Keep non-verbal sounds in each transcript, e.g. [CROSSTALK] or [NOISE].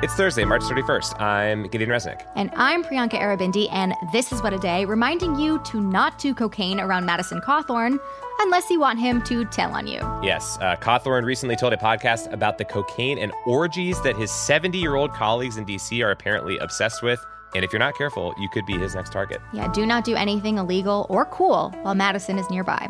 It's Thursday, March 31st. I'm Gideon Resnick. And I'm Priyanka Aribindi, and this is What a Day, reminding you to not do cocaine around Madison Cawthorn unless you want him to tell on you. Yes, uh, Cawthorn recently told a podcast about the cocaine and orgies that his 70 year old colleagues in DC are apparently obsessed with. And if you're not careful, you could be his next target. Yeah, do not do anything illegal or cool while Madison is nearby.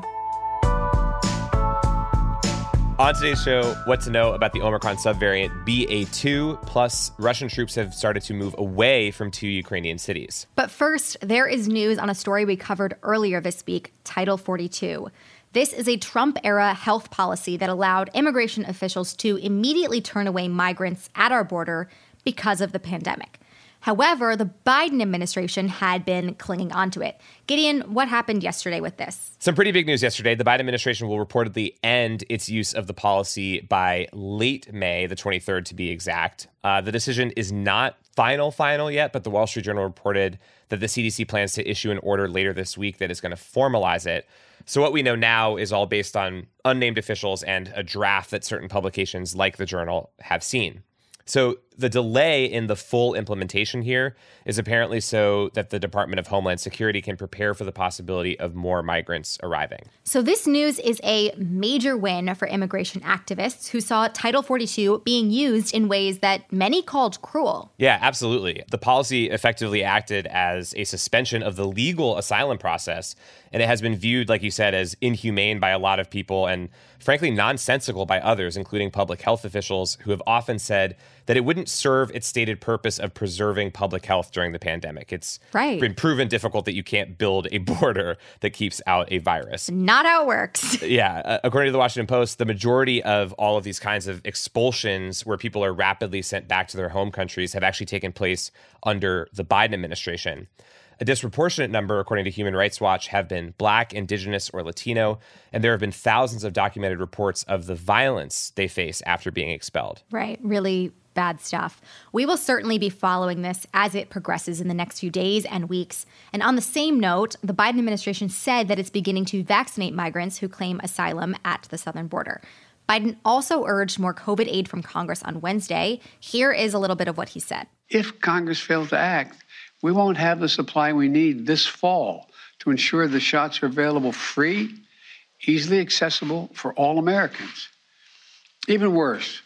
On today's show, what to know about the Omicron subvariant BA2, plus Russian troops have started to move away from two Ukrainian cities. But first, there is news on a story we covered earlier this week Title 42. This is a Trump era health policy that allowed immigration officials to immediately turn away migrants at our border because of the pandemic. However, the Biden administration had been clinging onto it. Gideon, what happened yesterday with this? Some pretty big news yesterday. The Biden administration will reportedly end its use of the policy by late May, the 23rd to be exact. Uh, the decision is not final, final yet, but the Wall Street Journal reported that the CDC plans to issue an order later this week that is going to formalize it. So, what we know now is all based on unnamed officials and a draft that certain publications like the Journal have seen. So the delay in the full implementation here is apparently so that the Department of Homeland Security can prepare for the possibility of more migrants arriving. So this news is a major win for immigration activists who saw Title 42 being used in ways that many called cruel. Yeah, absolutely. The policy effectively acted as a suspension of the legal asylum process, and it has been viewed like you said as inhumane by a lot of people and frankly nonsensical by others, including public health officials who have often said that it wouldn't serve its stated purpose of preserving public health during the pandemic. It's right. been proven difficult that you can't build a [LAUGHS] border that keeps out a virus. Not how it works. [LAUGHS] yeah. Uh, according to the Washington Post, the majority of all of these kinds of expulsions where people are rapidly sent back to their home countries have actually taken place under the Biden administration. A disproportionate number, according to Human Rights Watch, have been Black, Indigenous, or Latino, and there have been thousands of documented reports of the violence they face after being expelled. Right. Really bad stuff. We will certainly be following this as it progresses in the next few days and weeks. And on the same note, the Biden administration said that it's beginning to vaccinate migrants who claim asylum at the southern border. Biden also urged more COVID aid from Congress on Wednesday. Here is a little bit of what he said. If Congress fails to act, we won't have the supply we need this fall to ensure the shots are available free, easily accessible for all Americans. Even worse,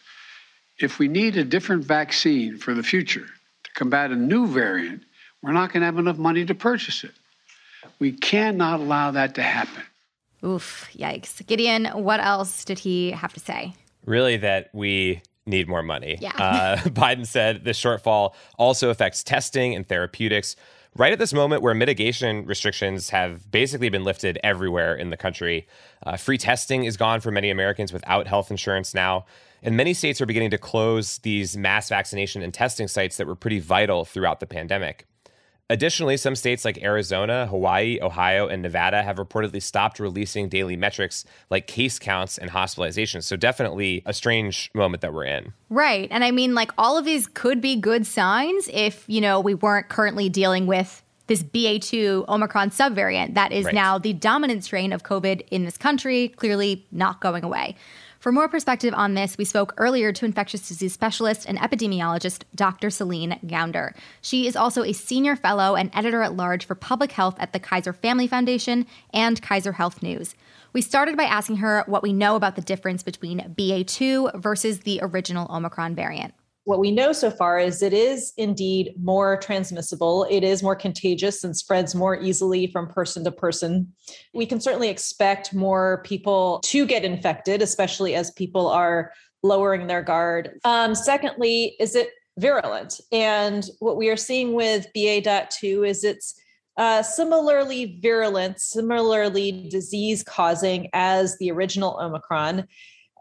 if we need a different vaccine for the future to combat a new variant, we're not going to have enough money to purchase it. We cannot allow that to happen. Oof, yikes. Gideon, what else did he have to say? Really, that we need more money. Yeah. uh, [LAUGHS] Biden said the shortfall also affects testing and therapeutics. Right at this moment, where mitigation restrictions have basically been lifted everywhere in the country, uh, free testing is gone for many Americans without health insurance now. And many states are beginning to close these mass vaccination and testing sites that were pretty vital throughout the pandemic. Additionally, some states like Arizona, Hawaii, Ohio, and Nevada have reportedly stopped releasing daily metrics like case counts and hospitalizations. So, definitely a strange moment that we're in. Right. And I mean, like, all of these could be good signs if, you know, we weren't currently dealing with this BA2 Omicron subvariant that is Right. now the dominant strain of COVID in this country, clearly not going away. For more perspective on this, we spoke earlier to infectious disease specialist and epidemiologist Dr. Celine Gounder. She is also a senior fellow and editor at large for public health at the Kaiser Family Foundation and Kaiser Health News. We started by asking her what we know about the difference between BA2 versus the original Omicron variant. What we know so far is it is indeed more transmissible. It is more contagious and spreads more easily from person to person. We can certainly expect more people to get infected, especially as people are lowering their guard. Um, secondly, is it virulent? And what we are seeing with BA.2 is it's uh, similarly virulent, similarly disease causing as the original Omicron?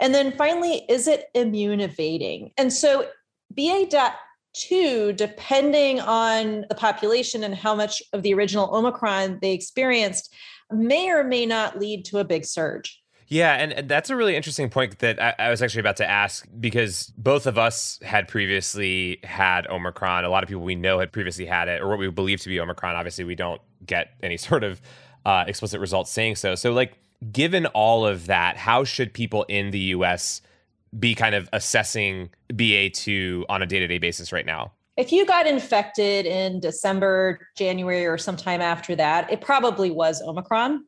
And then finally, is it immune evading? And so BA.2, depending on the population and how much of the original Omicron they experienced, may or may not lead to a big surge. Yeah, and that's a really interesting point that I, I, was actually about to ask because both of us had previously had Omicron. A lot of people we know had previously had it, or what we believe to be Omicron. Obviously, we don't get any [LAUGHS] sort of uh, explicit results saying so. So, like, given all of that, how should people in the US be kind of assessing BA2 on a day to day basis right now? If you got infected in December, January, or sometime after that, it probably was Omicron.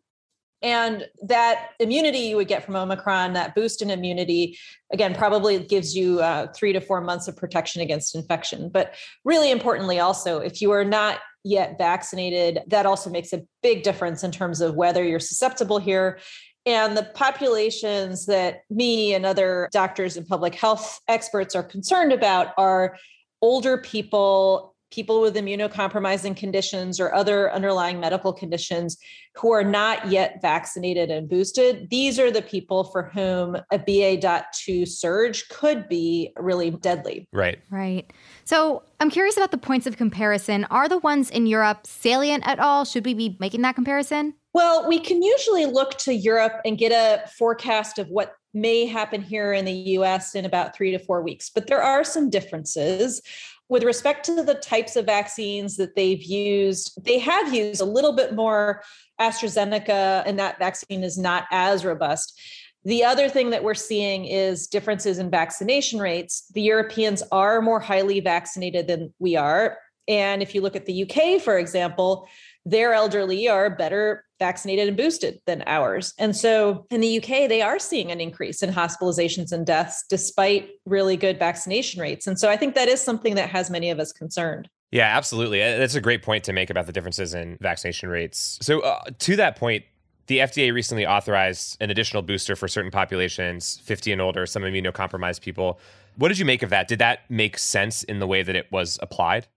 And that immunity you would get from Omicron, that boost in immunity, again, probably gives you uh, three to four months of protection against infection. But really importantly, also, if you are not yet vaccinated, that also makes a big difference in terms of whether you're susceptible here. And the populations that me and other doctors and public health experts are concerned about are older people people with immunocompromising conditions or other underlying medical conditions who are not yet vaccinated and boosted, these are the people for whom a BA.2 surge could be really deadly. Right. Right. So I'm curious about the points of comparison. Are the ones in Europe salient at all? Should we be making that comparison? Well, we can usually look to Europe and get a forecast of what may happen here in the US in about three to four weeks, but there are some differences. With respect to the types of vaccines that they've used, they have used a little bit more AstraZeneca, and that vaccine is not as robust. The other thing that we're seeing is differences in vaccination rates. The Europeans are more highly vaccinated than we are. And if you look at the UK, for example, their elderly are better vaccinated and boosted than ours. And so in the UK, they are seeing an increase in hospitalizations and deaths despite really good vaccination rates. And so I think that is something that has many of us concerned. Yeah, absolutely. Uh, that's a great point to make about the differences in vaccination rates. So, uh, to that point, the FDA recently authorized an additional booster for certain populations, 50 and older, some immunocompromised people. What did you make of that? Did that make sense in the way that it was applied?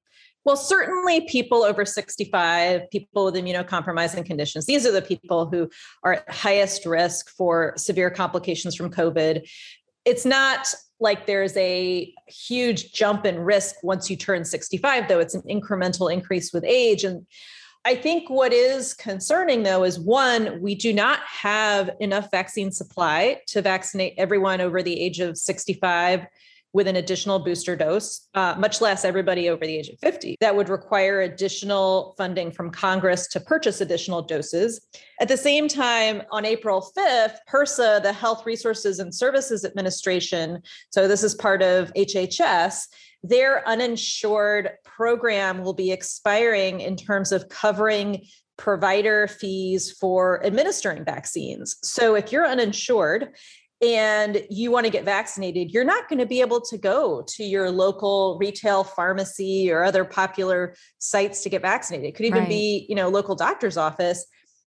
Well, certainly people over 65, people with immunocompromising conditions, these are the people who are at highest risk for severe complications from COVID. It's not like there's a huge jump in risk once you turn 65, though it's an incremental increase with age. And I think what is concerning, though, is one, we do not have enough vaccine supply to vaccinate everyone over the age of 65 with an additional booster dose, uh, much less everybody over the age of 50. That would require additional funding from Congress to purchase additional doses. At the same time, on April 5th, HRSA, the Health Resources and Services Administration, so this is part of HHS, their uninsured program will be expiring in terms of covering provider fees for administering vaccines. So if you're uninsured and you want to get vaccinated, you're not going to be able to go to your local retail pharmacy or other popular sites to get vaccinated. It could even right. be, you know, local doctor's office.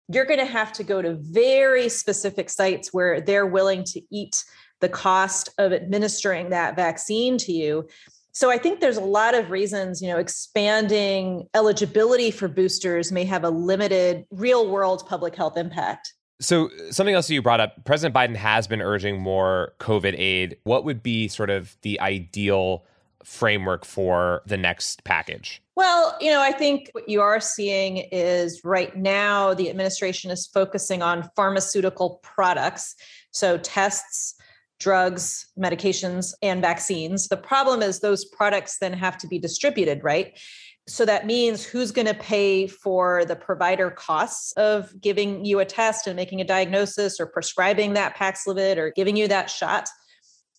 You're going to have to go to very specific sites where they're willing to eat the cost of administering that vaccine to you. So I think there's a lot of reasons, you know, expanding eligibility for boosters may have a limited real world public health impact. So, something else you brought up President Biden has been urging more COVID aid. What would be sort of the ideal framework for the next package? Well, you know, I think what you are seeing is right now the administration is focusing on pharmaceutical products. So, tests, drugs, medications, and vaccines. The problem is those products then have to be distributed, right? So that means who's going to pay for the provider costs of giving you a test and making a diagnosis or prescribing that Paxlovid or giving you that shot.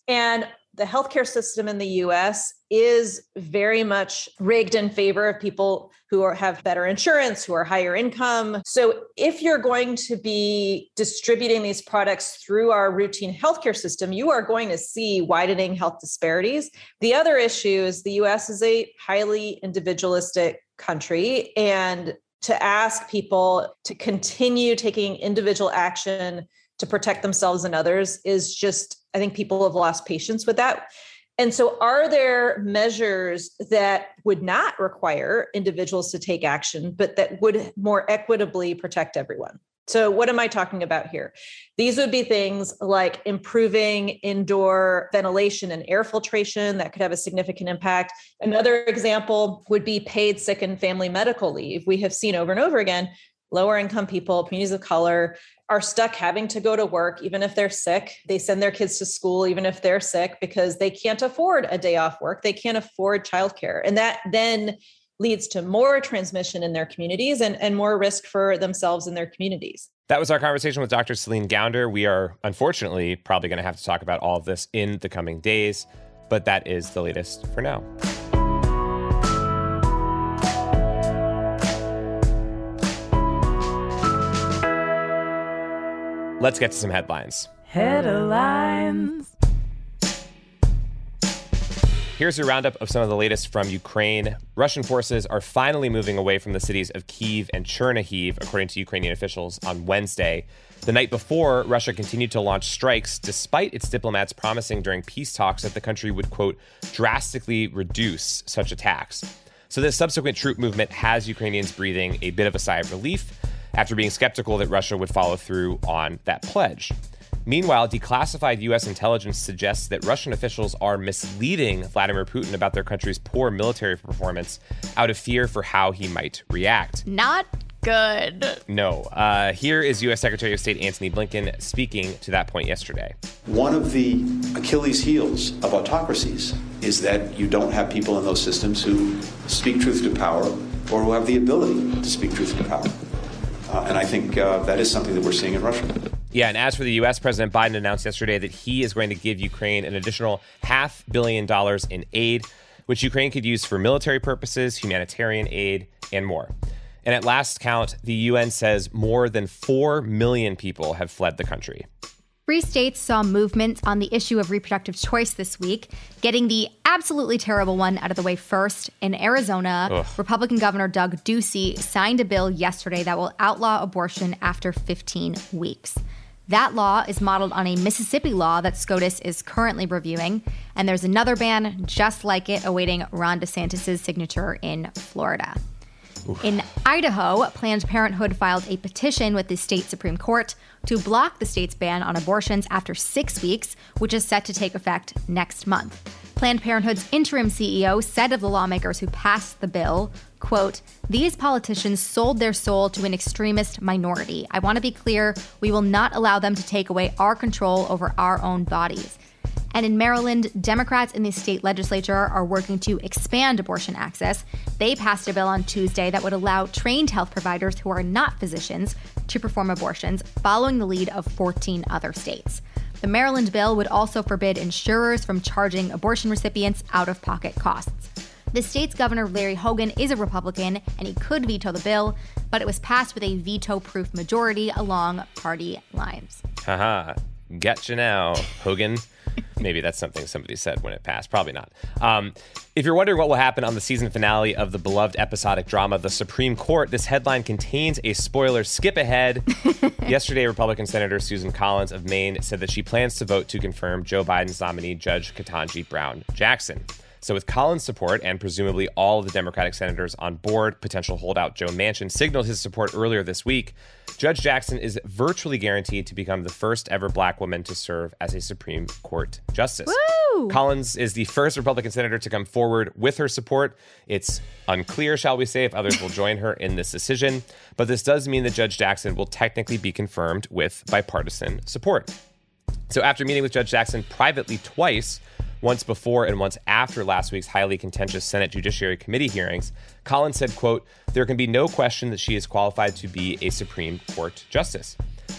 And the healthcare system in the US is very much rigged in favor of people who are, have better insurance, who are higher income. So, if you're going to be distributing these products through our routine healthcare system, you are going to see widening health disparities. The other issue is the US is a highly individualistic country. And to ask people to continue taking individual action to protect themselves and others is just I think people have lost patience with that. And so, are there measures that would not require individuals to take action, but that would more equitably protect everyone? So, what am I talking about here? These would be things like improving indoor ventilation and air filtration that could have a significant impact. Another example would be paid sick and family medical leave. We have seen over and over again lower income people, communities of color are stuck having to go to work even if they're sick. They send their kids to school even if they're sick because they can't afford a day off work. They can't afford childcare. And that then leads to more transmission in their communities and, and more risk for themselves and their communities. That was our conversation with Dr. Celine Gounder. We are unfortunately probably going to have to talk about all of this in the coming days, but that is the latest for now. Let's get to some headlines. Headlines. Here's a roundup of some of the latest from Ukraine. Russian forces are finally moving away from the cities of Kiev and Chernihiv, according to Ukrainian officials, on Wednesday. The night before, Russia continued to launch strikes despite its diplomats promising during peace talks that the country would, quote, drastically reduce such attacks. So, this subsequent troop movement has Ukrainians breathing a bit of a sigh of relief after being skeptical that Russia would follow through on that pledge. Meanwhile, declassified U.S. intelligence suggests that Russian officials are misleading Vladimir Putin about their country's poor military performance out of fear for how he might react. Not good. No. Uh, here is U.S. Secretary of State Antony Blinken speaking to that point yesterday. One of the Achilles' heels of autocracies is that you don't have people in those systems who speak truth to power or who have the ability to speak truth to power. Uh, and I think uh, that is something that we're seeing in Russia. Yeah, and as for the U.S., President Biden announced yesterday that he is going to give Ukraine an additional half billion dollars in aid, which Ukraine could use for military purposes, humanitarian aid, and more. And at last count, the UN says more than 4 million people have fled the country. Three states saw movement on the issue of reproductive choice this week, getting the absolutely terrible one out of the way first. In Arizona, Ugh. Republican Governor Doug Ducey signed a bill yesterday that will outlaw abortion after 15 weeks. That law is modeled on a Mississippi law that SCOTUS is currently reviewing, and there's another ban just like it awaiting Ron DeSantis' signature in Florida. Oof. In Idaho, Planned Parenthood filed a petition with the state Supreme Court to block the state's ban on abortions after six weeks, which is set to take effect next month. Planned Parenthood's interim CEO said of the lawmakers who passed the bill, quote, These politicians sold their soul to an extremist minority. I want to be clear, we will not allow them to take away our control over our own bodies. And in Maryland, Democrats in the state legislature are working to expand abortion access. They passed a bill on Tuesday that would allow trained health providers who are not physicians to perform abortions, following the lead of 14 other states. The Maryland bill would also forbid insurers from charging abortion recipients out of pocket costs. The state's governor, Larry Hogan, is a Republican and he could veto the bill, but it was passed with a veto proof majority along party lines. Haha, gotcha now, Hogan. Maybe that's something somebody said when it passed. Probably not. Um, if you're wondering what will happen on the season finale of the beloved episodic drama, The Supreme Court, this headline contains a spoiler. Skip ahead. [LAUGHS] Yesterday, Republican Senator Susan Collins of Maine said that she plans to vote to confirm Joe Biden's nominee, Judge Ketanji Brown Jackson. So, with Collins' support and presumably all of the Democratic senators on board, potential holdout Joe Manchin signaled his support earlier this week. Judge Jackson is virtually guaranteed to become the first ever black woman to serve as a Supreme Court justice. Woo! Collins is the first Republican senator to come forward with her support. It's unclear, shall we say, if others will join her in this decision, but this does mean that Judge Jackson will technically be confirmed with bipartisan support. So, after meeting with Judge Jackson privately twice, once before and once after last week's highly contentious Senate Judiciary Committee hearings, Collins said, quote, there can be no question that she is qualified to be a Supreme Court justice.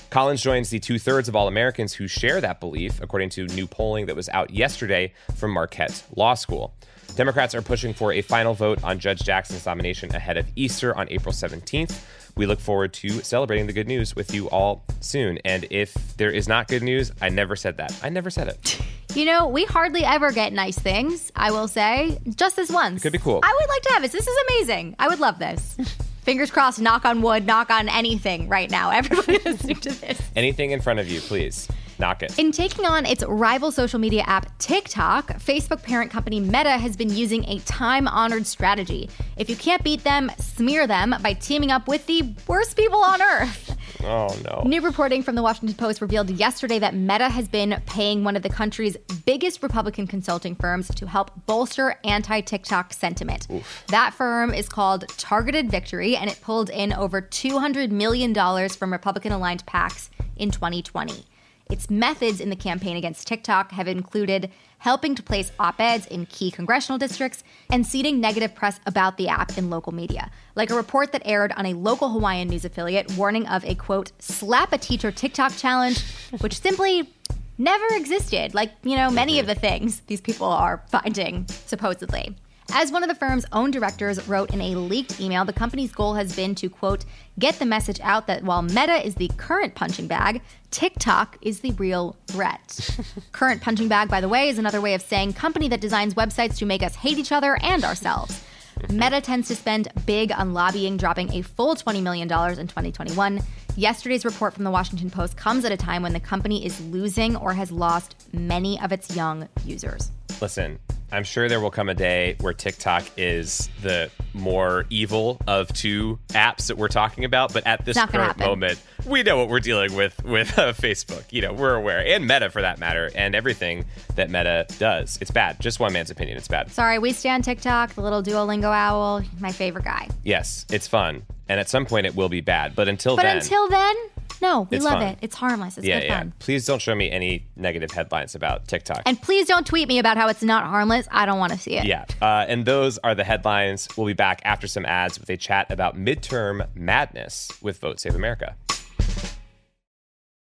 Collins joins the two thirds of all Americans who share that belief, according to new polling that was out yesterday from Marquette Law School. Democrats are pushing for a final vote on Judge Jackson's nomination ahead of Easter on April 17th. We look forward to celebrating the good news with you all soon. And if there is not good news, I never said that. I never said it. [LAUGHS] You know, we hardly ever get nice things, I will say. Just this once. It could be cool. I would like to have this. This is amazing. I would love this. [LAUGHS] Fingers crossed, knock on wood, knock on anything right now. [LAUGHS] Everybody listening to this. Anything in front of you, please. knock it. In taking on its rival social media app TikTok, Facebook parent company Meta has been using a time honored strategy. If you can't beat them, smear them by teaming up with the worst people on earth. Oh, no. New reporting from the Washington Post revealed yesterday that Meta has been paying one of the country's biggest Republican consulting firms to help bolster anti TikTok sentiment. Oof. That firm is called Targeted Victory, and it pulled in over $200 million from Republican aligned PACs in 2020. Its methods in the campaign against TikTok have included helping to place op eds in key congressional districts and seeding negative press about the app in local media, like a report that aired on a local Hawaiian news affiliate warning of a quote, slap a teacher TikTok challenge, which simply never existed, like, you know, many of the things these people are finding, supposedly. As one of the firm's own directors wrote in a leaked email, the company's goal has been to, quote, get the message out that while Meta is the current punching bag, TikTok is the real threat. [LAUGHS] current punching bag, by the way, is another way of saying company that designs websites to make us hate each other and ourselves. Meta tends to spend big on lobbying, dropping a full $20 million in 2021. Yesterday's report from the Washington Post comes at a time when the company is losing or has lost many of its young users. Listen, I'm sure there will come a day where TikTok is the more evil of two apps that we're talking about. But at this current moment, we know what we're dealing with with uh, Facebook. You know, we're aware, and Meta for that matter, and everything that Meta does. It's bad. Just one man's opinion. It's bad. Sorry, we stand TikTok, the little Duolingo owl, my favorite guy. Yes, it's fun, and at some point it will be bad. But until but then, until then, no, we It's love fun. it. It's harmless. It's yeah, good yeah. fun. Please don't show me any negative headlines about TikTok. And please don't tweet me about how it's not harmless. I don't want to see it. Yeah. Uh, and those are the headlines. We'll be back after some ads with a chat about midterm madness with Vote Save America.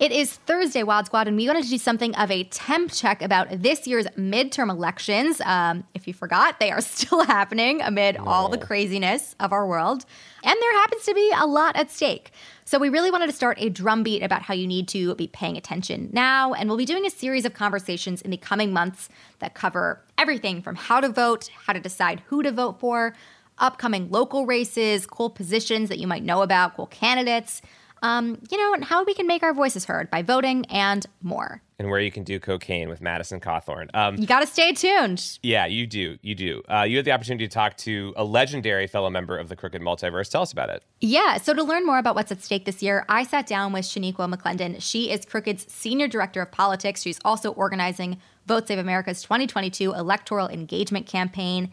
It is Thursday, WAD Squad, and we wanted to do something of a temp check about this year's midterm elections. Um, if you forgot, they are [LAUGHS] still happening amid all the craziness of our world. And there happens to be a lot at stake. So we really wanted to start a drumbeat about how you need to be paying attention now. And we'll be doing a series of conversations in the coming months that cover everything from how to vote, how to decide who to vote for, upcoming local races, cool positions that you might know about, cool candidates um, you know, and how we can make our voices heard by voting and more. And where you can do cocaine with Madison Cawthorn. Um, you got to stay tuned. Yeah, you do. You do. Uh, you had the opportunity to talk to a legendary fellow member of the Crooked Multiverse. Tell us about it. Yeah. So, to learn more about what's at stake this year, I sat down with Shaniqua McClendon. She is Crooked's Senior Director of Politics. She's also organizing Vote Save America's 2022 electoral engagement campaign.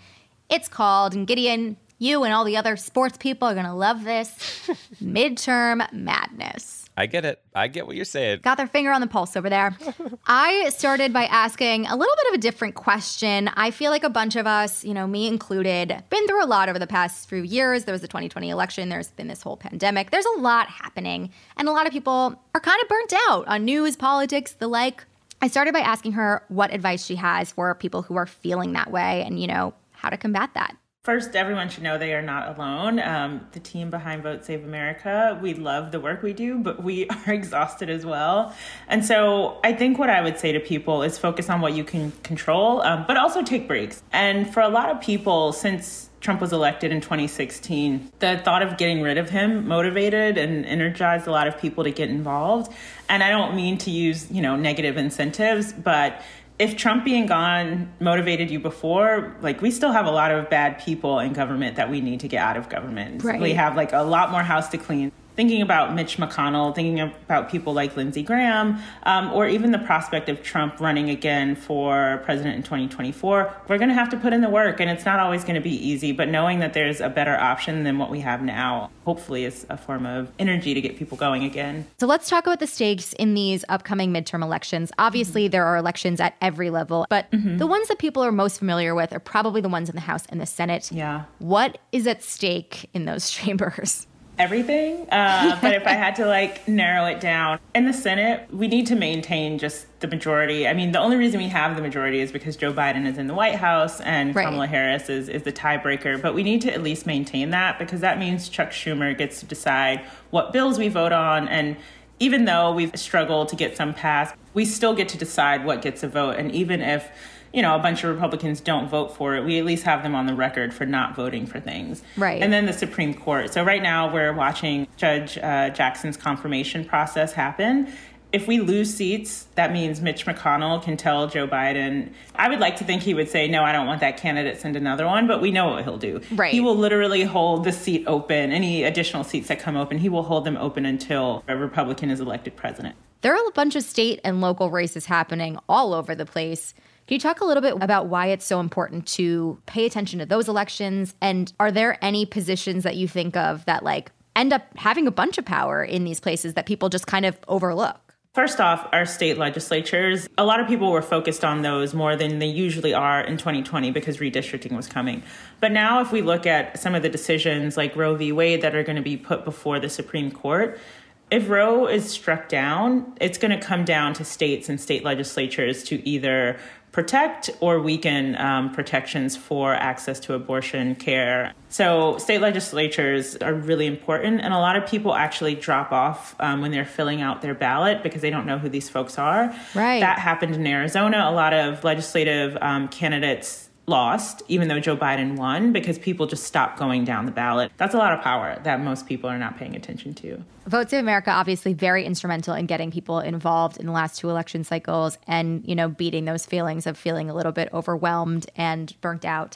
It's called, and Gideon, you and all the other sports people are going to love this [LAUGHS] midterm madness. I get it. I get what you're saying. Got their finger on the pulse over there. [LAUGHS] I started by asking a little bit of a different question. I feel like a bunch of us, you know, me included, been through a lot over the past few years. There was the 2020 election, there's been this whole pandemic. There's a lot happening, and a lot of people are kind of burnt out on news, politics, the like. I started by asking her what advice she has for people who are feeling that way and, you know, how to combat that. First, everyone should know they are not alone. Um, the team behind Vote Save America, we love the work we do, but we [LAUGHS] are exhausted as well. And so I think what I would say to people is focus on what you can control, um, but also take breaks. And for a lot of people, since Trump was elected in 2016, the thought of getting rid of him motivated and energized a lot of people to get involved. And I don't mean to use, you know, negative incentives, but if Trump being gone motivated you before, like we still have a lot of bad people in government that we need to get out of government. Right. We have like a lot more house to clean thinking about Mitch McConnell, thinking about people like Lindsey Graham, um, or even the prospect of Trump running again for president in 2024, we're going to have to put in the work. And it's not always going to be easy, but knowing that there's a better option than what we have now, hopefully, is a form of energy to get people going again. So let's talk about the stakes in these upcoming midterm elections. Obviously, mm-hmm. there are elections at every level, but mm-hmm. the ones that people are most familiar with are probably the ones in the House and the Senate. Yeah. What is at stake in those [LAUGHS] chambers? Everything. Uh, but if I had to like narrow it down, in the Senate, we need to maintain just the majority. I mean, the only reason we have the majority is because Joe Biden is in the White House and right. Kamala Harris is, is the tiebreaker. But we need to at least maintain that because that means Chuck Schumer gets to decide what bills we vote on. And even though we've struggled to get some passed, we still get to decide what gets a vote. And even if you know, a bunch of Republicans don't vote for it, we at least have them on the record for not voting for things. Right. And then the Supreme Court. So right now we're watching Judge uh, Jackson's confirmation process happen. If we lose seats, that means Mitch McConnell can tell Joe Biden. I would like to think he would say, No, I don't want that candidate, send another one, but we know what he'll do. Right. He will literally hold the seat open, any additional seats that come open, he will hold them open until a Republican is elected president. There are a bunch of state and local races happening all over the place. Can you talk a little bit about why it's so important to pay attention to those elections? And are there any positions that you think of that like end up having a bunch of power in these places that people just kind of overlook? First off, our state legislatures, a lot of people were focused on those more than they usually are in 2020 because redistricting was coming. But now, if we look at some of the decisions like Roe v. Wade that are going to be put before the Supreme Court, if Roe is struck down, it's going to come down to states and state legislatures to either protect or weaken um, protections for access to abortion care. So, state legislatures are really important, and a lot of people actually drop off um, when they're filling out their ballot because they don't know who these folks are. Right. That happened in Arizona. A lot of legislative um, candidates lost, even though Joe Biden won, because people just stopped going down the ballot. That's a lot of power that most people are not paying attention to. Vote Save America obviously very instrumental in getting people involved in the last two election cycles and, you know, beating those feelings of feeling a little bit overwhelmed and burnt out.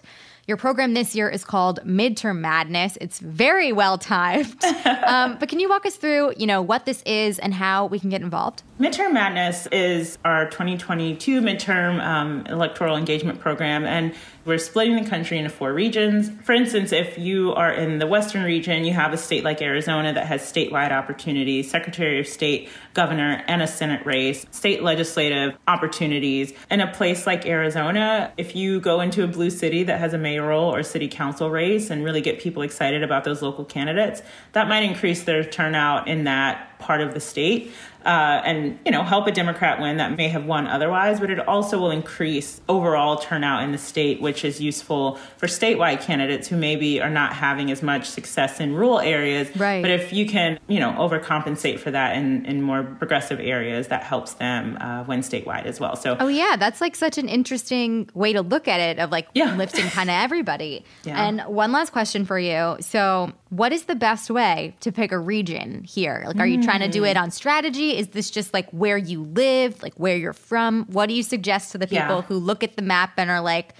Your program this year is called Midterm Madness. It's very well timed. [LAUGHS] um, but can you walk us through, you know, what this is and how we can get involved? Midterm Madness is our 2022 midterm um, electoral engagement program, and we're splitting the country into four regions. For instance, if you are in the Western region, you have a state like Arizona that has statewide opportunities, Secretary of State, governor, and a Senate race, state legislative opportunities. In a place like Arizona, if you go into a blue city that has a mayoral or city council race and really get people excited about those local candidates, that might increase their turnout in that part of the state. Uh, and you know help a Democrat win that may have won otherwise, but it also will increase overall turnout in the state, which is useful for statewide candidates who maybe are not having as much success in rural areas. Right. But if you can, you know, overcompensate for that in, in more progressive areas, that helps them uh, win statewide as well. So Oh yeah, that's like such an interesting way to look at it of like Yeah. lifting kind of everybody. [LAUGHS] Yeah. And one last question for you. So, what is the best way to pick a region here? Like are you trying to do it on strategy? Is this just like where you live, like where you're from? What do you suggest to the people Yeah. who look at the map and are like,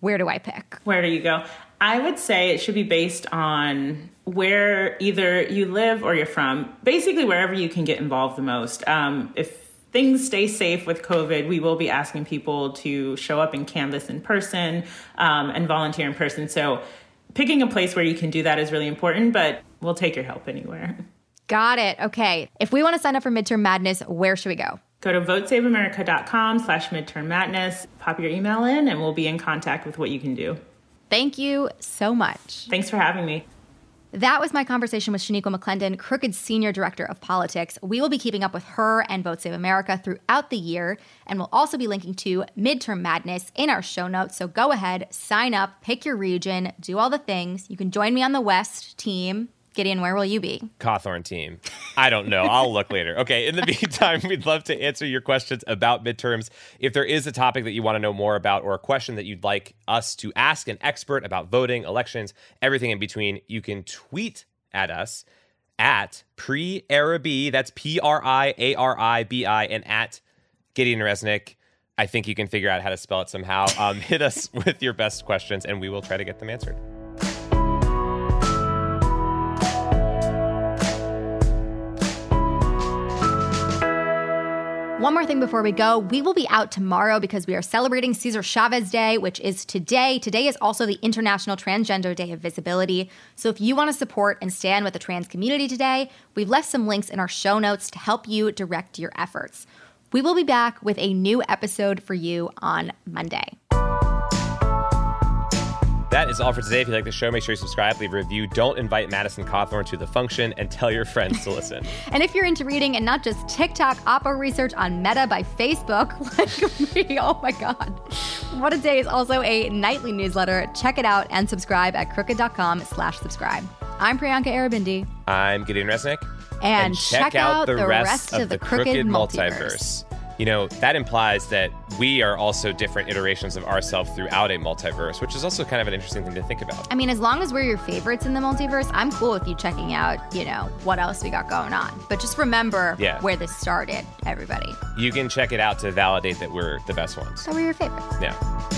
where do I pick? Where do you go? I would say it should be based on where either you live or you're from. Basically, wherever you can get involved the most. Um, if things stay safe with COVID, we will be asking people to show up and canvass in person um, and volunteer in person. So, picking a place where you can do that is really important, but we'll take your help anywhere. Got it. Okay. If we want to sign up for Midterm Madness, where should we go? Go to votesaveamerica.com slash midterm madness, pop your email in, and we'll be in contact with what you can do. Thank you so much. Thanks for having me. That was my conversation with Shaniqua McClendon, Crooked's Senior Director of Politics. We will be keeping up with her and Vote Save America throughout the year, and we'll also be linking to Midterm Madness in our show notes. So go ahead, sign up, pick your region, do all the things. You can join me on the West team. Gideon, where will you be? Cawthorn team. I don't know. I'll look later. Okay. In the [LAUGHS] meantime, we'd love to answer your questions about midterms. If there is a topic that you want to know more about or a question that you'd like us to ask an expert about voting, elections, everything in between, you can tweet at us at pre Arabi. That's P R I A R I B I, and at Gideon Resnick. I think you can figure out how to spell it somehow. Um, hit us [LAUGHS] with your best questions, and we will try to get them answered. One more thing before we go. We will be out tomorrow because we are celebrating Cesar Chavez Day, which is today. Today is also the International Transgender Day of Visibility. So if you want to support and stand with the trans community today, we've left some links in our show notes to help you direct your efforts. We will be back with a new episode for you on Monday. That is all for today. If you like the show, make sure you subscribe, leave a review. Don't invite Madison Cawthorn to the function, and tell your friends to listen. [LAUGHS] And if you're into reading and not just TikTok Oppo research on Meta by Facebook, [LAUGHS] like me, oh my God. What a Day is also a nightly newsletter. Check it out and subscribe at crooked.com slash subscribe. I'm Priyanka Aribindi. I'm Gideon Resnick. And check out the rest of the Crooked multiverse. You know, that implies that we are also different iterations of ourselves throughout a multiverse, which is also kind of an interesting thing to think about. I mean, as long as we're your favorites in the multiverse, I'm cool with you checking out, you know, what else we got going on. But just remember Yeah. where this started, everybody. You can check it out to validate that we're the best ones. So we're your favorites. Yeah.